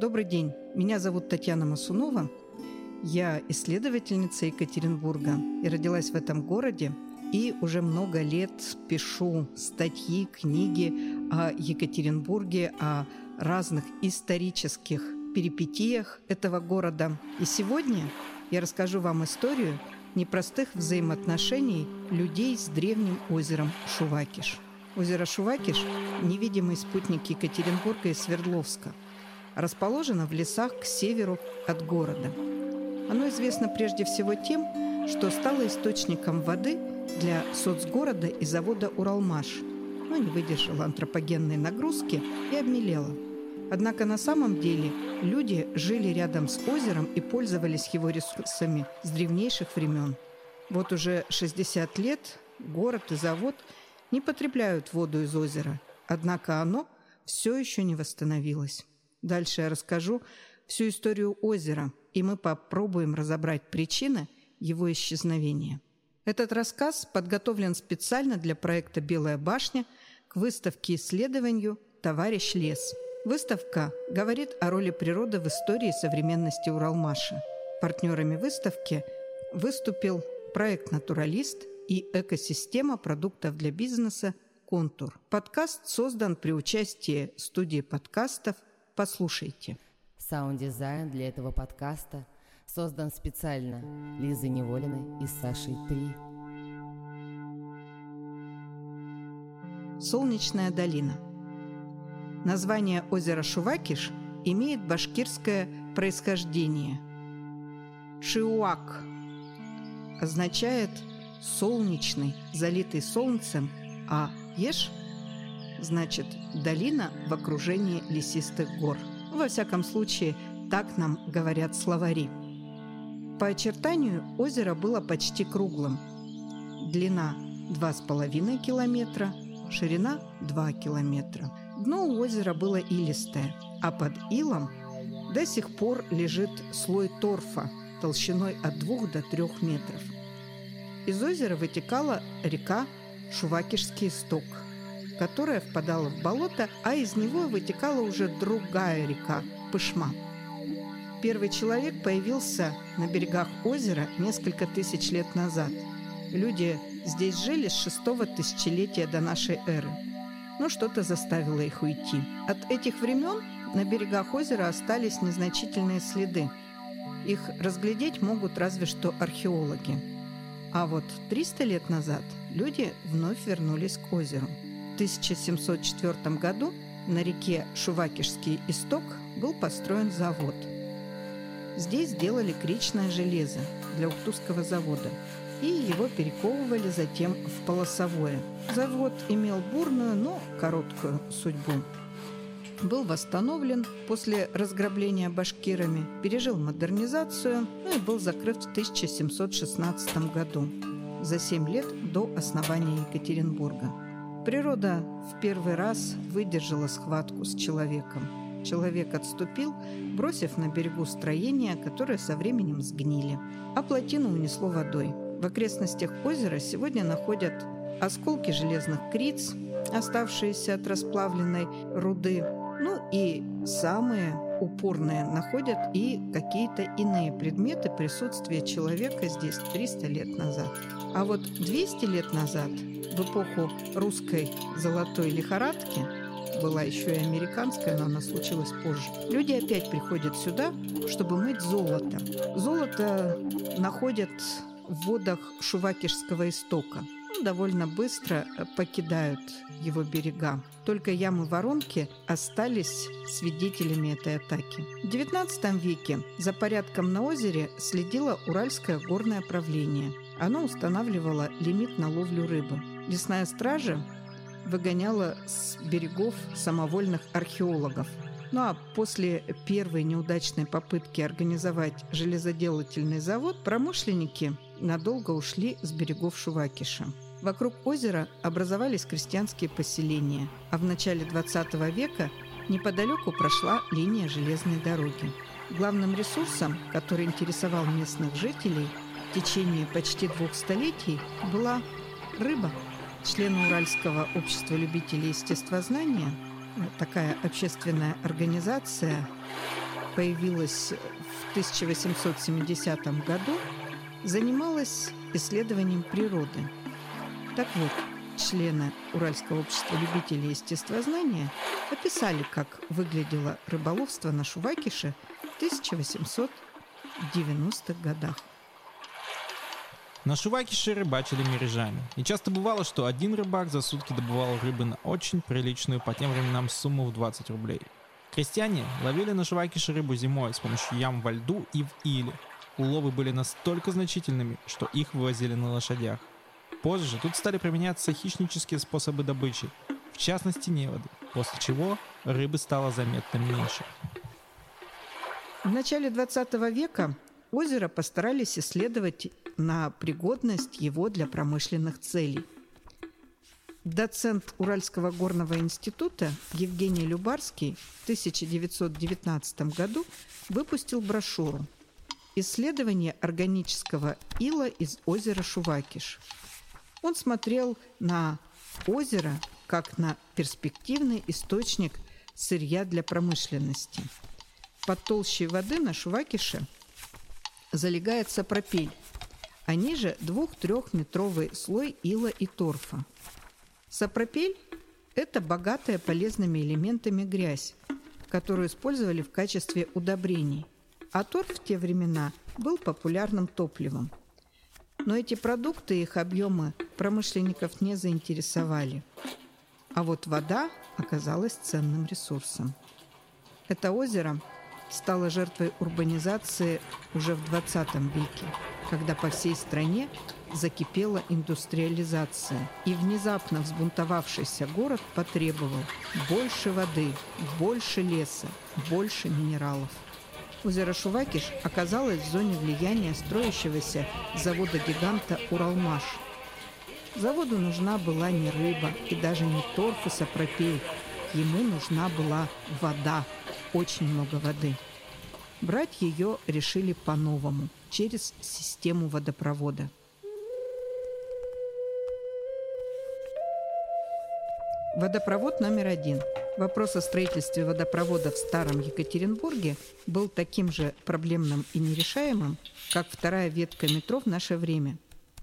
Добрый день, меня зовут Татьяна Масунова. Я исследовательница Екатеринбурга и родилась в этом городе. И уже много лет пишу статьи, книги о Екатеринбурге, о разных исторических перипетиях этого города. И сегодня я расскажу вам историю непростых взаимоотношений людей с древним озером Шувакиш. Озеро Шувакиш – невидимый спутник Екатеринбурга и Свердловска. Расположено в лесах к северу от города. Оно известно прежде всего тем, что стало источником воды для соцгорода и завода «Уралмаш», но не выдержало антропогенной нагрузки и обмелело. Однако на самом деле люди жили рядом с озером и пользовались его ресурсами с древнейших времен. Вот уже 60 лет город и завод не потребляют воду из озера, однако оно все еще не восстановилось. Дальше я расскажу всю историю озера, и мы попробуем разобрать причины его исчезновения. Этот рассказ подготовлен специально для проекта «Белая башня» к выставке исследованию «Товарищ лес». Выставка говорит о роли природы в истории современности Уралмаша. Партнерами выставки выступил проект «Натуралист» и экосистема продуктов для бизнеса «Контур». Подкаст создан при участии студии подкастов «Послушайте». Саунд-дизайн для этого подкаста – создан специально Лизой Неволиной и Сашей Три. Солнечная долина. Название озера Шувакиш имеет башкирское происхождение. Шиуак означает солнечный, залитый солнцем, а Еш значит долина в окружении лесистых гор. Во всяком случае, так нам говорят словари. По очертанию озеро было почти круглым. Длина 2,5 километра, ширина 2 километра. Дно у озера было илистое, а под илом до сих пор лежит слой торфа толщиной от 2 до 3 метров. Из озера вытекала река Шувакишский исток, которая впадала в болото, а из него вытекала уже другая река Пышма – Первый человек появился на берегах озера несколько тысяч лет назад. Люди здесь жили с шестого тысячелетия до нашей эры. Но что-то заставило их уйти. От этих времен на берегах озера остались незначительные следы. Их разглядеть могут разве что археологи. А вот 300 лет назад люди вновь вернулись к озеру. В 1704 году на реке Шувакишский исток был построен завод – Здесь делали кричное железо для Ухтузского завода, и его перековывали затем в полосовое. Завод имел бурную, но короткую судьбу. Был восстановлен после разграбления башкирами, пережил модернизацию, ну и был закрыт в 1716 году, за семь лет до основания Екатеринбурга. Природа в первый раз выдержала схватку с человеком – Человек отступил, бросив на берегу строения, которые со временем сгнили. А плотину унесло водой. В окрестностях озера сегодня находят осколки железных криц, оставшиеся от расплавленной руды, ну и самые упорные находят и какие-то иные предметы присутствия человека здесь 300 лет назад. А вот 200 лет назад, в эпоху русской золотой лихорадки, была еще и американская, но она случилась позже. Люди опять приходят сюда, чтобы мыть золото. Золото находят в водах Шувакишского истока. Ну, довольно быстро покидают его берега. Только ямы-воронки остались свидетелями этой атаки. В XIX веке за порядком на озере следило Уральское горное правление. Оно устанавливало лимит на ловлю рыбы. Лесная стража выгоняла с берегов самовольных археологов. Ну а после первой неудачной попытки организовать железоделательный завод, промышленники надолго ушли с берегов Шувакиша. Вокруг озера образовались крестьянские поселения, а в начале 20 века неподалеку прошла линия железной дороги. Главным ресурсом, который интересовал местных жителей в течение почти двух столетий, была рыба – члены Уральского общества любителей естествознания, такая общественная организация, появилась в 1870 году, занималась исследованием природы. Так вот, члены Уральского общества любителей естествознания описали, как выглядело рыболовство на Шувакише в 1890-х годах. На Шувакише рыбачили мережами. И часто бывало, что один рыбак за сутки добывал рыбы на очень приличную по тем временам сумму в 20 рублей. Крестьяне ловили на Шувакише рыбу зимой с помощью ям во льду и в иле. Уловы были настолько значительными, что их вывозили на лошадях. Позже тут стали применяться хищнические способы добычи, в частности неводы, после чего рыбы стало заметно меньше. В начале 20 века озеро постарались исследовать на пригодность его для промышленных целей. Доцент Уральского горного института Евгений Любарский в 1919 году выпустил брошюру «Исследование органического ила из озера Шувакиш». Он смотрел на озеро как на перспективный источник сырья для промышленности. Под толщей воды на Шувакише залегает сапропель – а ниже двух-трехметровый слой ила и торфа. Сапропель – это богатая полезными элементами грязь, которую использовали в качестве удобрений, а торф в те времена был популярным топливом. Но эти продукты и их объемы промышленников не заинтересовали. А вот вода оказалась ценным ресурсом. Это озеро стало жертвой урбанизации уже в 20 веке когда по всей стране закипела индустриализация, и внезапно взбунтовавшийся город потребовал больше воды, больше леса, больше минералов. Озеро Шувакиш оказалось в зоне влияния строящегося завода-гиганта «Уралмаш». Заводу нужна была не рыба и даже не торф и сапропель. Ему нужна была вода, очень много воды. Брать ее решили по-новому – через систему водопровода. Водопровод номер один. Вопрос о строительстве водопровода в Старом Екатеринбурге был таким же проблемным и нерешаемым, как вторая ветка метро в наше время.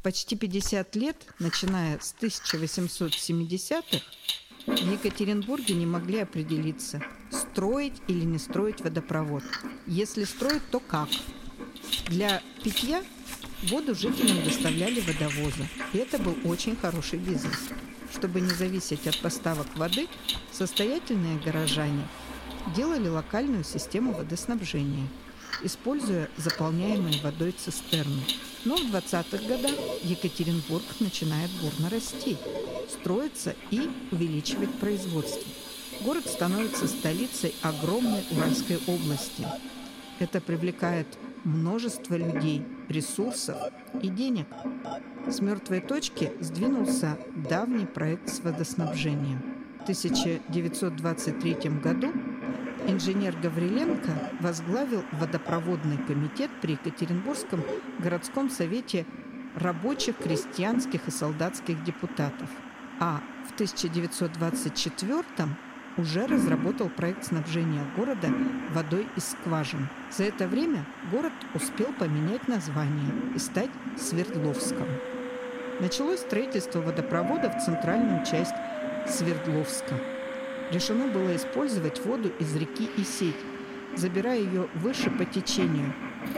Почти 50 лет, начиная с 1870-х, в Екатеринбурге не могли определиться, строить или не строить водопровод. Если строить, то как – для питья воду жителям доставляли водовозы, и это был очень хороший бизнес. Чтобы не зависеть от поставок воды, состоятельные горожане делали локальную систему водоснабжения, используя заполняемые водой цистерны. Но в 20-х годах Екатеринбург начинает бурно расти, строиться и увеличивать производство. Город становится столицей огромной Уральской области. Это привлекает множество людей, ресурсов и денег. С мертвой точки сдвинулся давний проект с водоснабжением. В 1923 году инженер Гавриленко возглавил водопроводный комитет при Екатеринбургском городском совете рабочих, крестьянских и солдатских депутатов. А в 1924 уже разработал проект снабжения города водой из скважин. За это время город успел поменять название и стать Свердловском. Началось строительство водопровода в центральную часть Свердловска. Решено было использовать воду из реки Исеть, забирая ее выше по течению,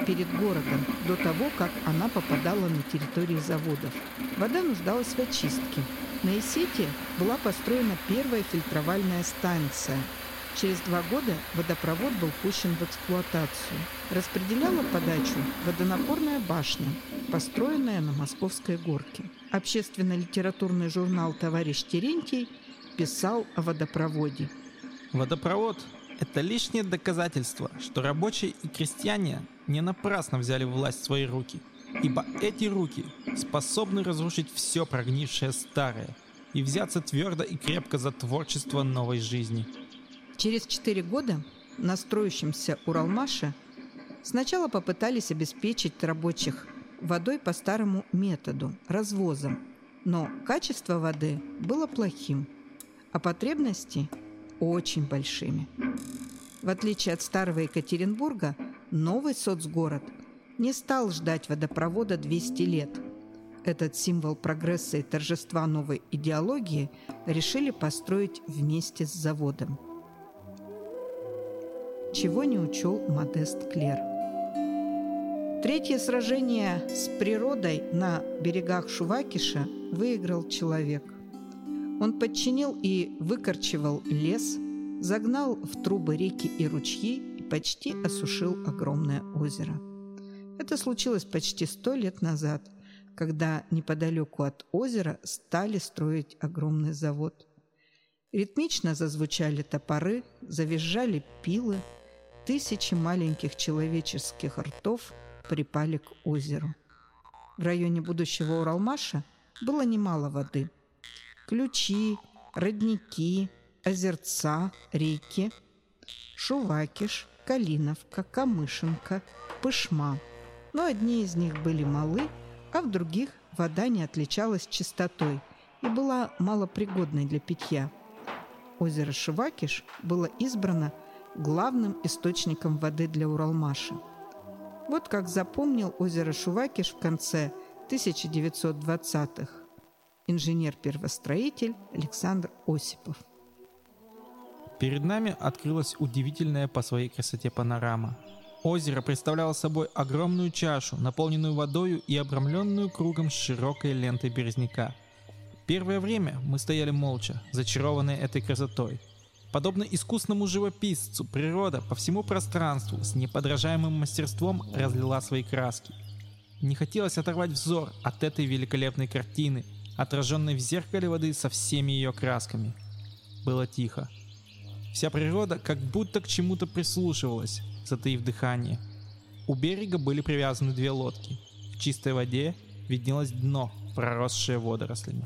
перед городом, до того, как она попадала на территории заводов. Вода нуждалась в очистке – на Исете была построена первая фильтровальная станция. Через два года водопровод был пущен в эксплуатацию. Распределяла подачу водонапорная башня, построенная на Московской горке. Общественно-литературный журнал «Товарищ Терентий» писал о водопроводе. Водопровод – это лишнее доказательство, что рабочие и крестьяне не напрасно взяли власть в свои руки – ибо эти руки способны разрушить все прогнившее старое и взяться твердо и крепко за творчество новой жизни. Через четыре года на строящемся Уралмаше сначала попытались обеспечить рабочих водой по старому методу – развозом, но качество воды было плохим, а потребности – очень большими. В отличие от старого Екатеринбурга, новый соцгород не стал ждать водопровода 200 лет. Этот символ прогресса и торжества новой идеологии решили построить вместе с заводом. Чего не учел Модест Клер. Третье сражение с природой на берегах Шувакиша выиграл человек. Он подчинил и выкорчевал лес, загнал в трубы реки и ручьи и почти осушил огромное озеро. Это случилось почти сто лет назад, когда неподалеку от озера стали строить огромный завод. Ритмично зазвучали топоры, завизжали пилы, тысячи маленьких человеческих ртов припали к озеру. В районе будущего Уралмаша было немало воды. Ключи, родники, озерца, реки, Шувакиш, Калиновка, Камышенка, Пышма. Но одни из них были малы, а в других вода не отличалась чистотой и была малопригодной для питья. Озеро Шувакиш было избрано главным источником воды для Уралмаша. Вот как запомнил озеро Шувакиш в конце 1920-х инженер-первостроитель Александр Осипов. Перед нами открылась удивительная по своей красоте панорама. Озеро представляло собой огромную чашу, наполненную водою и обрамленную кругом широкой лентой березняка. Первое время мы стояли молча, зачарованные этой красотой. Подобно искусному живописцу, природа по всему пространству с неподражаемым мастерством разлила свои краски. Не хотелось оторвать взор от этой великолепной картины, отраженной в зеркале воды со всеми ее красками. Было тихо. Вся природа как будто к чему-то прислушивалась, затаив дыхание. У берега были привязаны две лодки. В чистой воде виднелось дно, проросшее водорослями.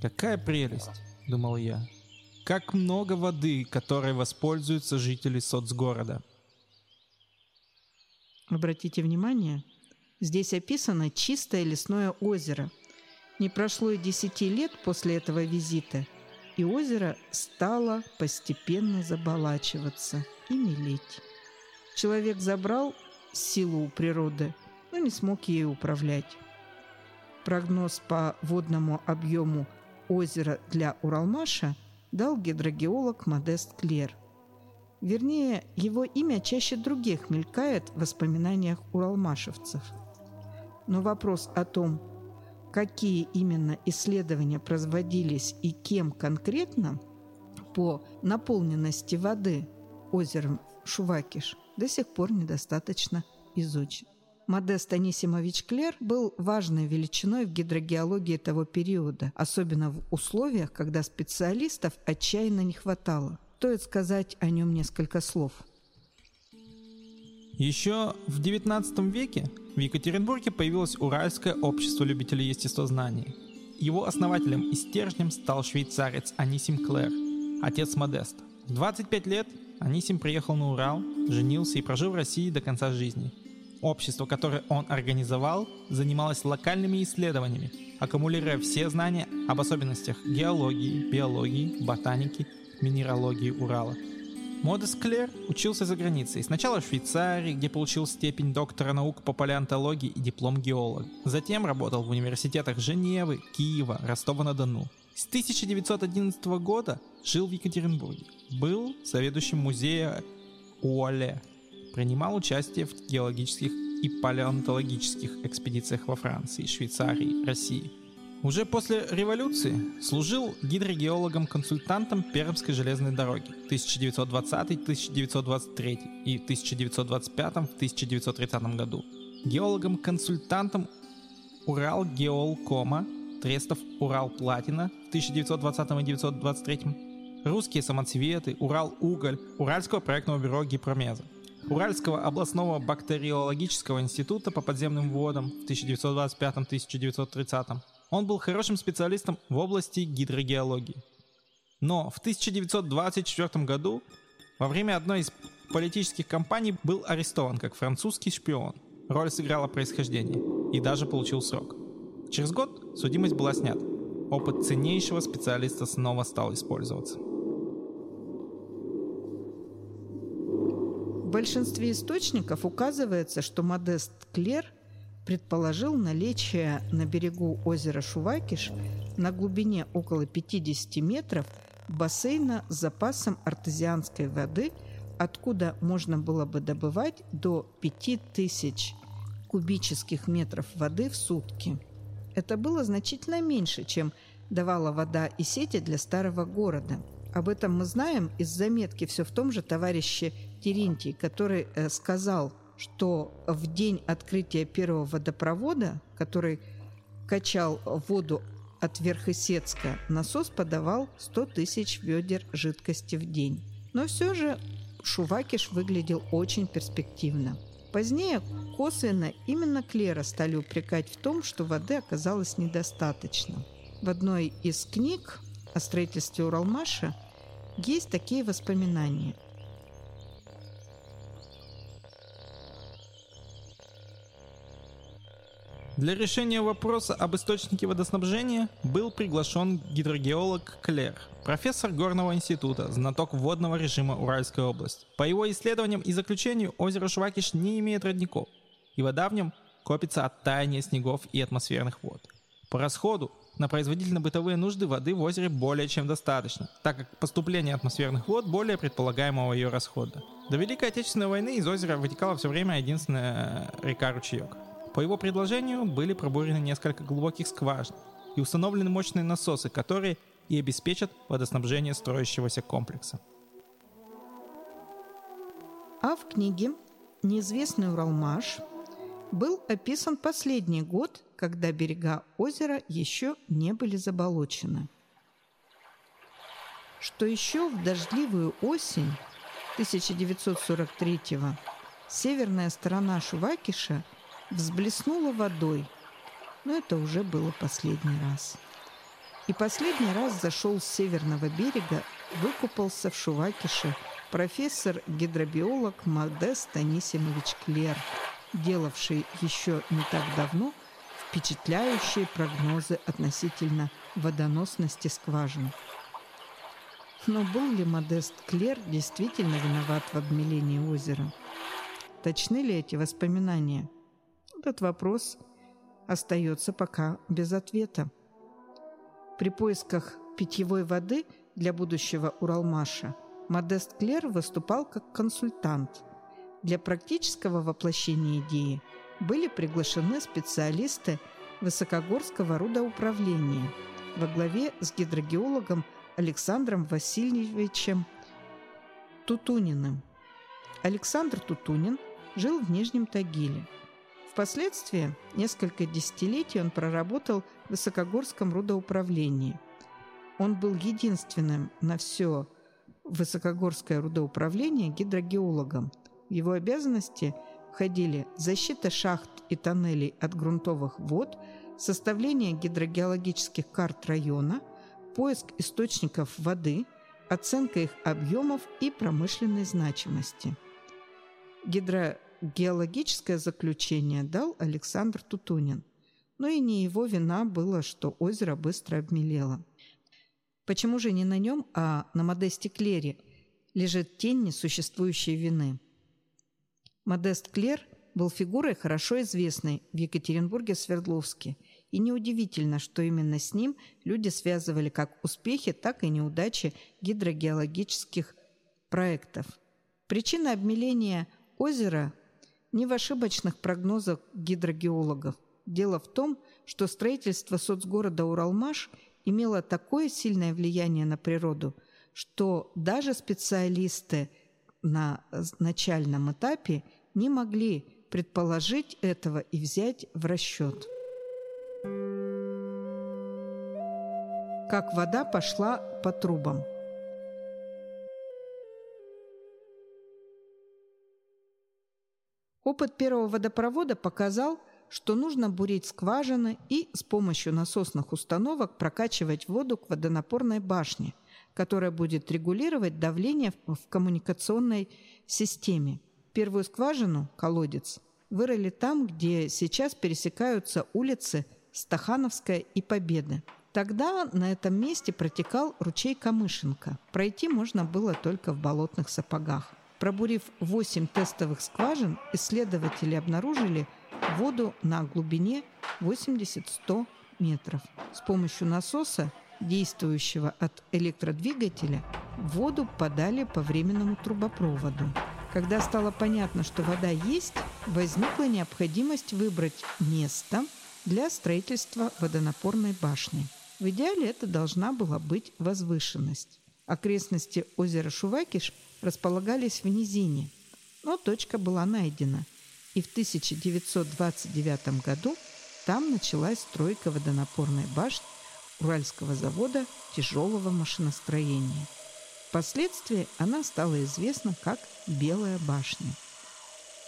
«Какая прелесть!» — думал я. «Как много воды, которой воспользуются жители соцгорода!» Обратите внимание, здесь описано чистое лесное озеро. Не прошло и десяти лет после этого визита — и озеро стало постепенно заболачиваться и мелеть. Человек забрал силу у природы, но не смог ею управлять. Прогноз по водному объему озера для Уралмаша дал гидрогеолог Модест Клер. Вернее, его имя чаще других мелькает в воспоминаниях уралмашевцев. Но вопрос о том, какие именно исследования производились и кем конкретно по наполненности воды озером Шувакиш до сих пор недостаточно изучен. Модест Анисимович Клер был важной величиной в гидрогеологии того периода, особенно в условиях, когда специалистов отчаянно не хватало. Стоит сказать о нем несколько слов – еще в 19 веке в Екатеринбурге появилось Уральское общество любителей естествознания. Его основателем и стержнем стал швейцарец Анисим Клэр, отец Модест. В 25 лет Анисим приехал на Урал, женился и прожил в России до конца жизни. Общество, которое он организовал, занималось локальными исследованиями, аккумулируя все знания об особенностях геологии, биологии, ботаники, минералогии Урала – Модес Клер учился за границей. Сначала в Швейцарии, где получил степень доктора наук по палеонтологии и диплом геолога. Затем работал в университетах Женевы, Киева, Ростова-на-Дону. С 1911 года жил в Екатеринбурге. Был заведующим музея Уоле. Принимал участие в геологических и палеонтологических экспедициях во Франции, Швейцарии, России – уже после революции служил гидрогеологом консультантом Пермской железной дороги 1920-1923 и 1925-1930 году. Геологом-консультантом Урал Геолкома, Трестов Урал Платина в 1920 и 1923, Русские самоцветы, Урал Уголь, Уральского проектного бюро Гипромеза. Уральского областного бактериологического института по подземным водам в 1925-1930, он был хорошим специалистом в области гидрогеологии. Но в 1924 году во время одной из политических кампаний был арестован как французский шпион. Роль сыграла происхождение и даже получил срок. Через год судимость была снята. Опыт ценнейшего специалиста снова стал использоваться. большинстве источников указывается, что Модест Клер предположил наличие на берегу озера Шувакиш на глубине около 50 метров бассейна с запасом артезианской воды, откуда можно было бы добывать до 5000 кубических метров воды в сутки. Это было значительно меньше, чем давала вода и сети для старого города. Об этом мы знаем из заметки все в том же товарище Терентий, который э, сказал, что в день открытия первого водопровода, который качал воду от Верхесецка, насос подавал 100 тысяч ведер жидкости в день. Но все же Шувакиш выглядел очень перспективно. Позднее косвенно именно Клера стали упрекать в том, что воды оказалось недостаточно. В одной из книг о строительстве Уралмаша есть такие воспоминания. Для решения вопроса об источнике водоснабжения был приглашен гидрогеолог Клер, профессор Горного института, знаток водного режима Уральской области. По его исследованиям и заключению, озеро Швакиш не имеет родников, и вода в нем копится от таяния снегов и атмосферных вод. По расходу на производительно-бытовые нужды воды в озере более чем достаточно, так как поступление атмосферных вод более предполагаемого ее расхода. До Великой Отечественной войны из озера вытекала все время единственная река-ручеек. По его предложению были пробурены несколько глубоких скважин и установлены мощные насосы, которые и обеспечат водоснабжение строящегося комплекса. А в книге «Неизвестный Уралмаш» был описан последний год, когда берега озера еще не были заболочены. Что еще в дождливую осень 1943-го северная сторона Шувакиша – взблеснула водой, но это уже было последний раз. И последний раз зашел с северного берега, выкупался в Шувакише профессор-гидробиолог Модест Анисимович Клер, делавший еще не так давно впечатляющие прогнозы относительно водоносности скважин. Но был ли Модест Клер действительно виноват в обмелении озера? Точны ли эти воспоминания – этот вопрос остается пока без ответа. При поисках питьевой воды для будущего Уралмаша Модест Клер выступал как консультант. Для практического воплощения идеи были приглашены специалисты Высокогорского рудоуправления во главе с гидрогеологом Александром Васильевичем Тутуниным. Александр Тутунин жил в Нижнем Тагиле – Впоследствии несколько десятилетий он проработал в Высокогорском рудоуправлении. Он был единственным на все Высокогорское рудоуправление гидрогеологом. В его обязанности входили защита шахт и тоннелей от грунтовых вод, составление гидрогеологических карт района, поиск источников воды, оценка их объемов и промышленной значимости. Гидро Геологическое заключение дал Александр Тутунин. Но и не его вина было, что озеро быстро обмелело. Почему же не на нем, а на Модесте Клере лежит тень несуществующей вины? Модест Клер был фигурой, хорошо известной в Екатеринбурге-Свердловске, и неудивительно, что именно с ним люди связывали как успехи, так и неудачи гидрогеологических проектов. Причина обмеления озера не в ошибочных прогнозах гидрогеологов. Дело в том, что строительство соцгорода Уралмаш имело такое сильное влияние на природу, что даже специалисты на начальном этапе не могли предположить этого и взять в расчет. Как вода пошла по трубам – Опыт первого водопровода показал, что нужно бурить скважины и с помощью насосных установок прокачивать воду к водонапорной башне, которая будет регулировать давление в коммуникационной системе. Первую скважину, колодец, вырыли там, где сейчас пересекаются улицы Стахановская и Победы. Тогда на этом месте протекал ручей Камышенко. Пройти можно было только в болотных сапогах. Пробурив 8 тестовых скважин, исследователи обнаружили воду на глубине 80-100 метров. С помощью насоса, действующего от электродвигателя, воду подали по временному трубопроводу. Когда стало понятно, что вода есть, возникла необходимость выбрать место для строительства водонапорной башни. В идеале это должна была быть возвышенность. Окрестности озера Шувакиш располагались в низине, но точка была найдена, и в 1929 году там началась стройка водонапорной башни Уральского завода тяжелого машиностроения. Впоследствии она стала известна как «Белая башня».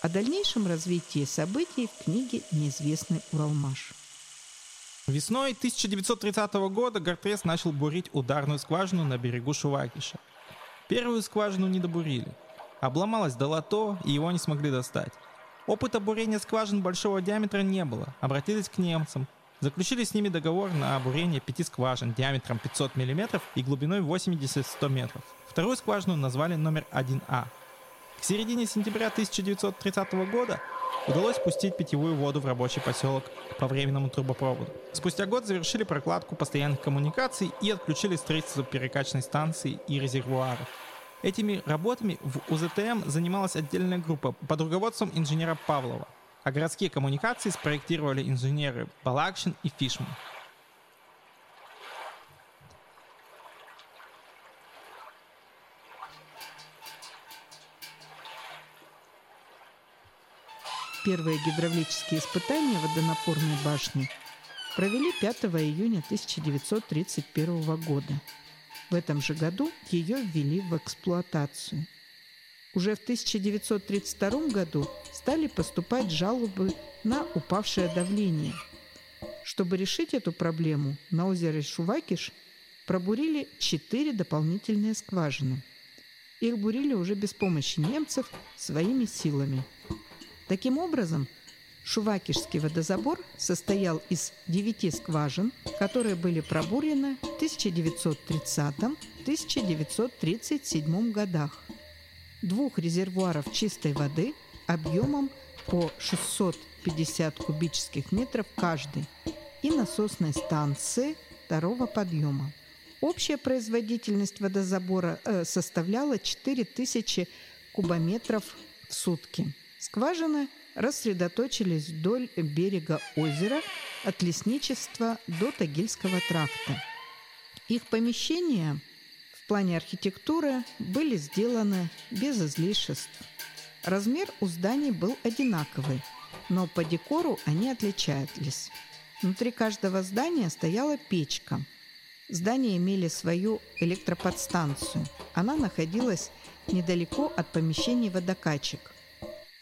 О дальнейшем развитии событий в книге «Неизвестный Уралмаш». Весной 1930 года Гартрес начал бурить ударную скважину на берегу Шувакиша. Первую скважину не добурили. Обломалось долото, и его не смогли достать. Опыта бурения скважин большого диаметра не было. Обратились к немцам. Заключили с ними договор на бурение пяти скважин диаметром 500 мм и глубиной 80-100 метров. Вторую скважину назвали номер 1А. К середине сентября 1930 года удалось пустить питьевую воду в рабочий поселок по временному трубопроводу. Спустя год завершили прокладку постоянных коммуникаций и отключили строительство перекачной станции и резервуаров. Этими работами в УЗТМ занималась отдельная группа под руководством инженера Павлова, а городские коммуникации спроектировали инженеры Балакшин и Фишман. Первые гидравлические испытания водонапорной башни провели 5 июня 1931 года. В этом же году ее ввели в эксплуатацию. Уже в 1932 году стали поступать жалобы на упавшее давление. Чтобы решить эту проблему, на озере Шувакиш пробурили четыре дополнительные скважины. Их бурили уже без помощи немцев своими силами – Таким образом, Шувакишский водозабор состоял из девяти скважин, которые были пробурены в 1930-1937 годах, двух резервуаров чистой воды объемом по 650 кубических метров каждый и насосной станции второго подъема. Общая производительность водозабора э, составляла 4000 кубометров в сутки. Скважины рассредоточились вдоль берега озера от лесничества до Тагильского тракта. Их помещения в плане архитектуры были сделаны без излишеств. Размер у зданий был одинаковый, но по декору они отличались. Внутри каждого здания стояла печка. Здания имели свою электроподстанцию. Она находилась недалеко от помещений водокачек.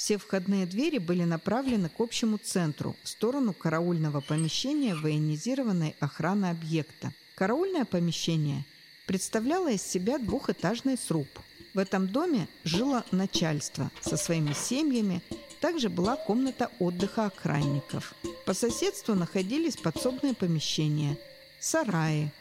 Все входные двери были направлены к общему центру, в сторону караульного помещения военизированной охраны объекта. Караульное помещение представляло из себя двухэтажный сруб. В этом доме жило начальство со своими семьями, также была комната отдыха охранников. По соседству находились подсобные помещения, сараи,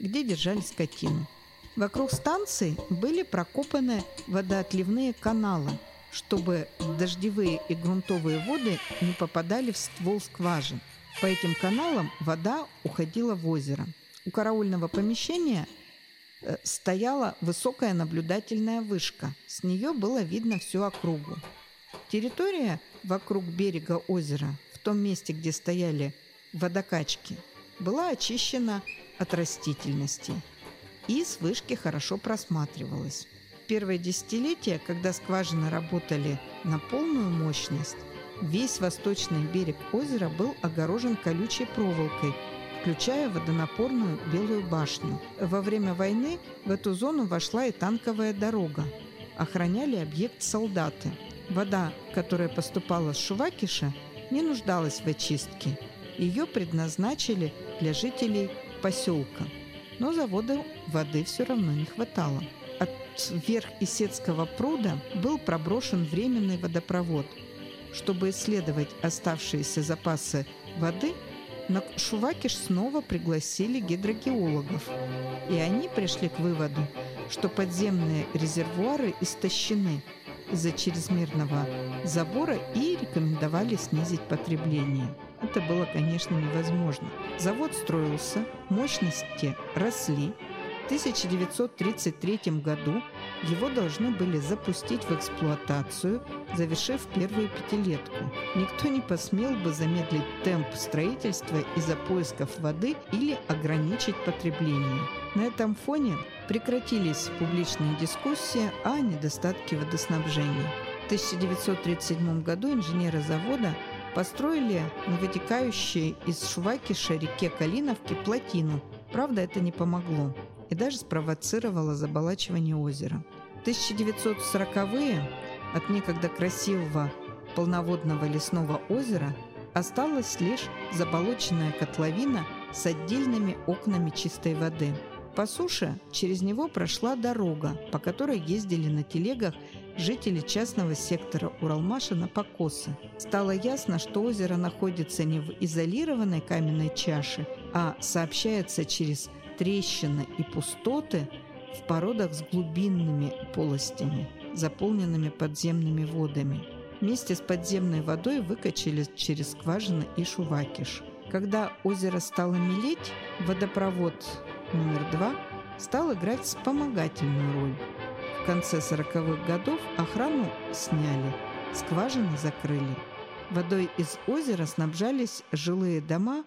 где держали скотину. Вокруг станции были прокопаны водоотливные каналы – чтобы дождевые и грунтовые воды не попадали в ствол скважин. По этим каналам вода уходила в озеро. У караульного помещения э, стояла высокая наблюдательная вышка. С нее было видно всю округу. Территория вокруг берега озера, в том месте, где стояли водокачки, была очищена от растительности и с вышки хорошо просматривалась первое десятилетие, когда скважины работали на полную мощность, весь восточный берег озера был огорожен колючей проволокой, включая водонапорную Белую башню. Во время войны в эту зону вошла и танковая дорога. Охраняли объект солдаты. Вода, которая поступала с Шувакиша, не нуждалась в очистке. Ее предназначили для жителей поселка. Но завода воды все равно не хватало вверх Исетского пруда был проброшен временный водопровод. Чтобы исследовать оставшиеся запасы воды, на Шувакиш снова пригласили гидрогеологов. И они пришли к выводу, что подземные резервуары истощены из-за чрезмерного забора и рекомендовали снизить потребление. Это было, конечно, невозможно. Завод строился, мощности росли. В 1933 году его должны были запустить в эксплуатацию, завершив первую пятилетку. Никто не посмел бы замедлить темп строительства из-за поисков воды или ограничить потребление. На этом фоне прекратились публичные дискуссии о недостатке водоснабжения. В 1937 году инженеры завода построили на вытекающей из Швакиша реке Калиновки плотину. Правда, это не помогло и даже спровоцировало заболачивание озера. 1940-е от некогда красивого полноводного лесного озера осталась лишь заболоченная котловина с отдельными окнами чистой воды. По суше через него прошла дорога, по которой ездили на телегах жители частного сектора Уралмаша на покосы. Стало ясно, что озеро находится не в изолированной каменной чаше, а сообщается через трещины и пустоты в породах с глубинными полостями, заполненными подземными водами. Вместе с подземной водой выкачали через скважины и шувакиш. Когда озеро стало мелеть, водопровод номер два стал играть вспомогательную роль. В конце 40-х годов охрану сняли, скважины закрыли. Водой из озера снабжались жилые дома,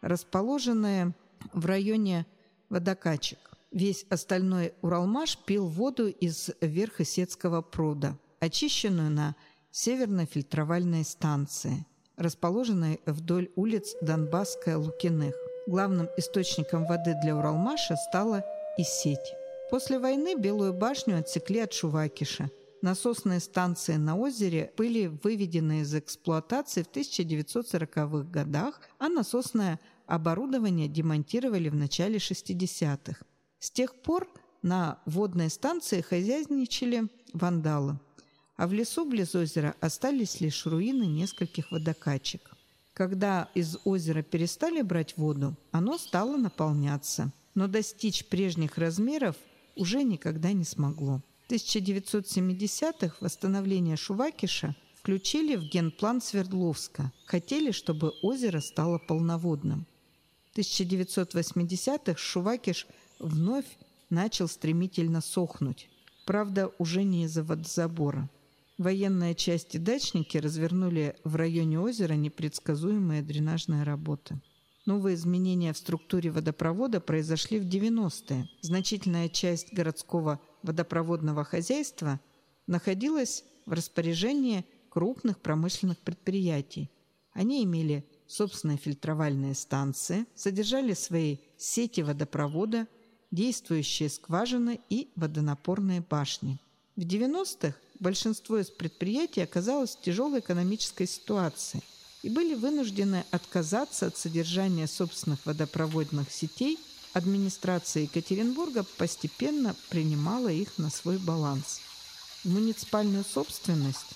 расположенные в районе водокачек. Весь остальной Уралмаш пил воду из Верхосецкого пруда, очищенную на северной фильтровальной станции, расположенной вдоль улиц Донбасская Лукиных. Главным источником воды для Уралмаша стала и сеть. После войны Белую башню отсекли от Шувакиша. Насосные станции на озере были выведены из эксплуатации в 1940-х годах, а насосное оборудование демонтировали в начале 60-х. С тех пор на водной станции хозяйничали вандалы, а в лесу близ озера остались лишь руины нескольких водокачек. Когда из озера перестали брать воду, оно стало наполняться, но достичь прежних размеров уже никогда не смогло. В 1970-х восстановление Шувакиша включили в генплан Свердловска. Хотели, чтобы озеро стало полноводным. В 1980-х Шувакиш вновь начал стремительно сохнуть. Правда, уже не из-за водозабора. Военная часть и дачники развернули в районе озера непредсказуемые дренажные работы. Новые изменения в структуре водопровода произошли в 90-е. Значительная часть городского водопроводного хозяйства находилась в распоряжении крупных промышленных предприятий. Они имели собственные фильтровальные станции, содержали свои сети водопровода, действующие скважины и водонапорные башни. В 90-х большинство из предприятий оказалось в тяжелой экономической ситуации и были вынуждены отказаться от содержания собственных водопроводных сетей. Администрация Екатеринбурга постепенно принимала их на свой баланс. Муниципальную собственность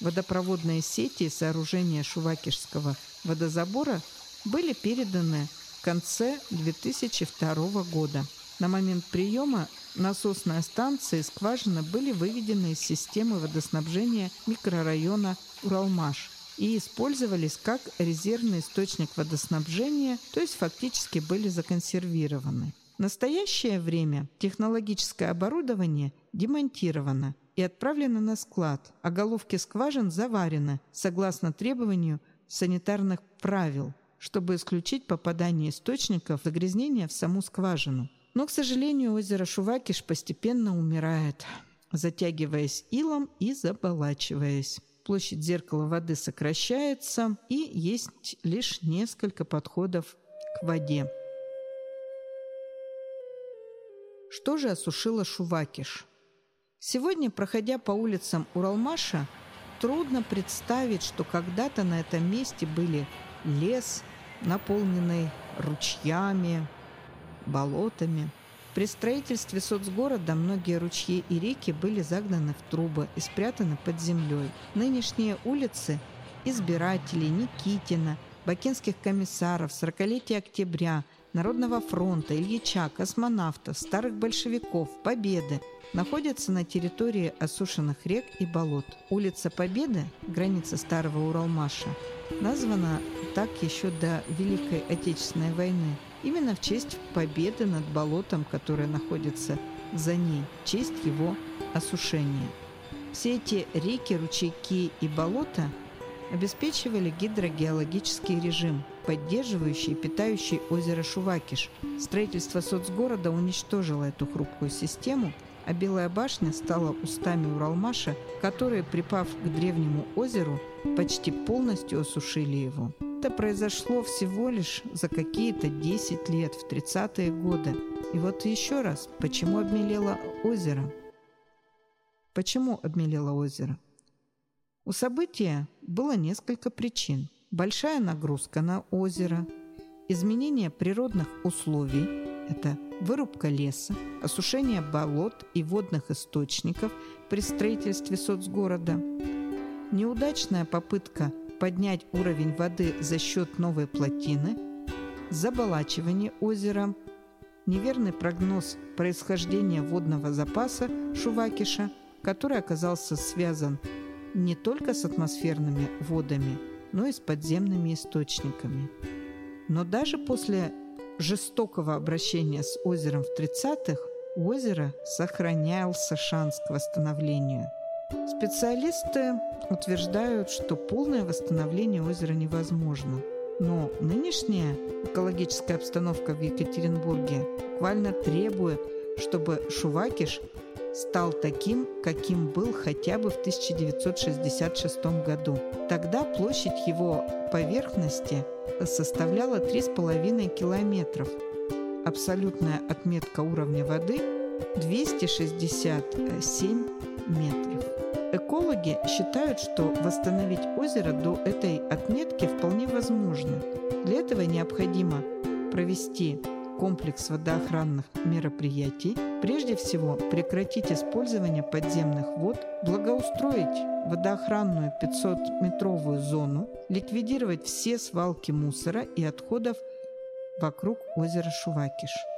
водопроводные сети и сооружения Шувакишского водозабора были переданы в конце 2002 года – на момент приема насосная станция и скважина были выведены из системы водоснабжения микрорайона Уралмаш и использовались как резервный источник водоснабжения, то есть фактически были законсервированы. В настоящее время технологическое оборудование демонтировано и отправлено на склад, а головки скважин заварены согласно требованию санитарных правил, чтобы исключить попадание источников загрязнения в саму скважину. Но, к сожалению, озеро Шувакиш постепенно умирает, затягиваясь илом и заболачиваясь. Площадь зеркала воды сокращается, и есть лишь несколько подходов к воде. Что же осушило Шувакиш? Сегодня, проходя по улицам Уралмаша, трудно представить, что когда-то на этом месте были лес, наполненный ручьями, болотами. При строительстве соцгорода многие ручьи и реки были загнаны в трубы и спрятаны под землей. Нынешние улицы избирателей Никитина, бакинских комиссаров, 40-летия октября, Народного фронта, Ильича, космонавтов, старых большевиков, Победы находятся на территории осушенных рек и болот. Улица Победы, граница старого Уралмаша, названа так еще до Великой Отечественной войны, именно в честь победы над болотом, которое находится за ней, в честь его осушения. Все эти реки, ручейки и болота обеспечивали гидрогеологический режим, поддерживающий и питающий озеро Шувакиш. Строительство соцгорода уничтожило эту хрупкую систему, а Белая башня стала устами Уралмаша, которые, припав к древнему озеру, почти полностью осушили его. Это произошло всего лишь за какие-то 10 лет, в 30-е годы. И вот еще раз, почему обмелело озеро? Почему обмелело озеро? У события было несколько причин. Большая нагрузка на озеро, изменение природных условий – это вырубка леса, осушение болот и водных источников при строительстве соцгорода, неудачная попытка поднять уровень воды за счет новой плотины, заболачивание озера, неверный прогноз происхождения водного запаса Шувакиша, который оказался связан не только с атмосферными водами, но и с подземными источниками. Но даже после жестокого обращения с озером в 30-х у озера сохранялся шанс к восстановлению. Специалисты утверждают, что полное восстановление озера невозможно. Но нынешняя экологическая обстановка в Екатеринбурге буквально требует, чтобы Шувакиш стал таким, каким был хотя бы в 1966 году. Тогда площадь его поверхности составляла 3,5 километров. Абсолютная отметка уровня воды 267 метров. Экологи считают, что восстановить озеро до этой отметки вполне возможно. Для этого необходимо провести комплекс водоохранных мероприятий, прежде всего прекратить использование подземных вод, благоустроить водоохранную 500-метровую зону, ликвидировать все свалки мусора и отходов вокруг озера Шувакиш –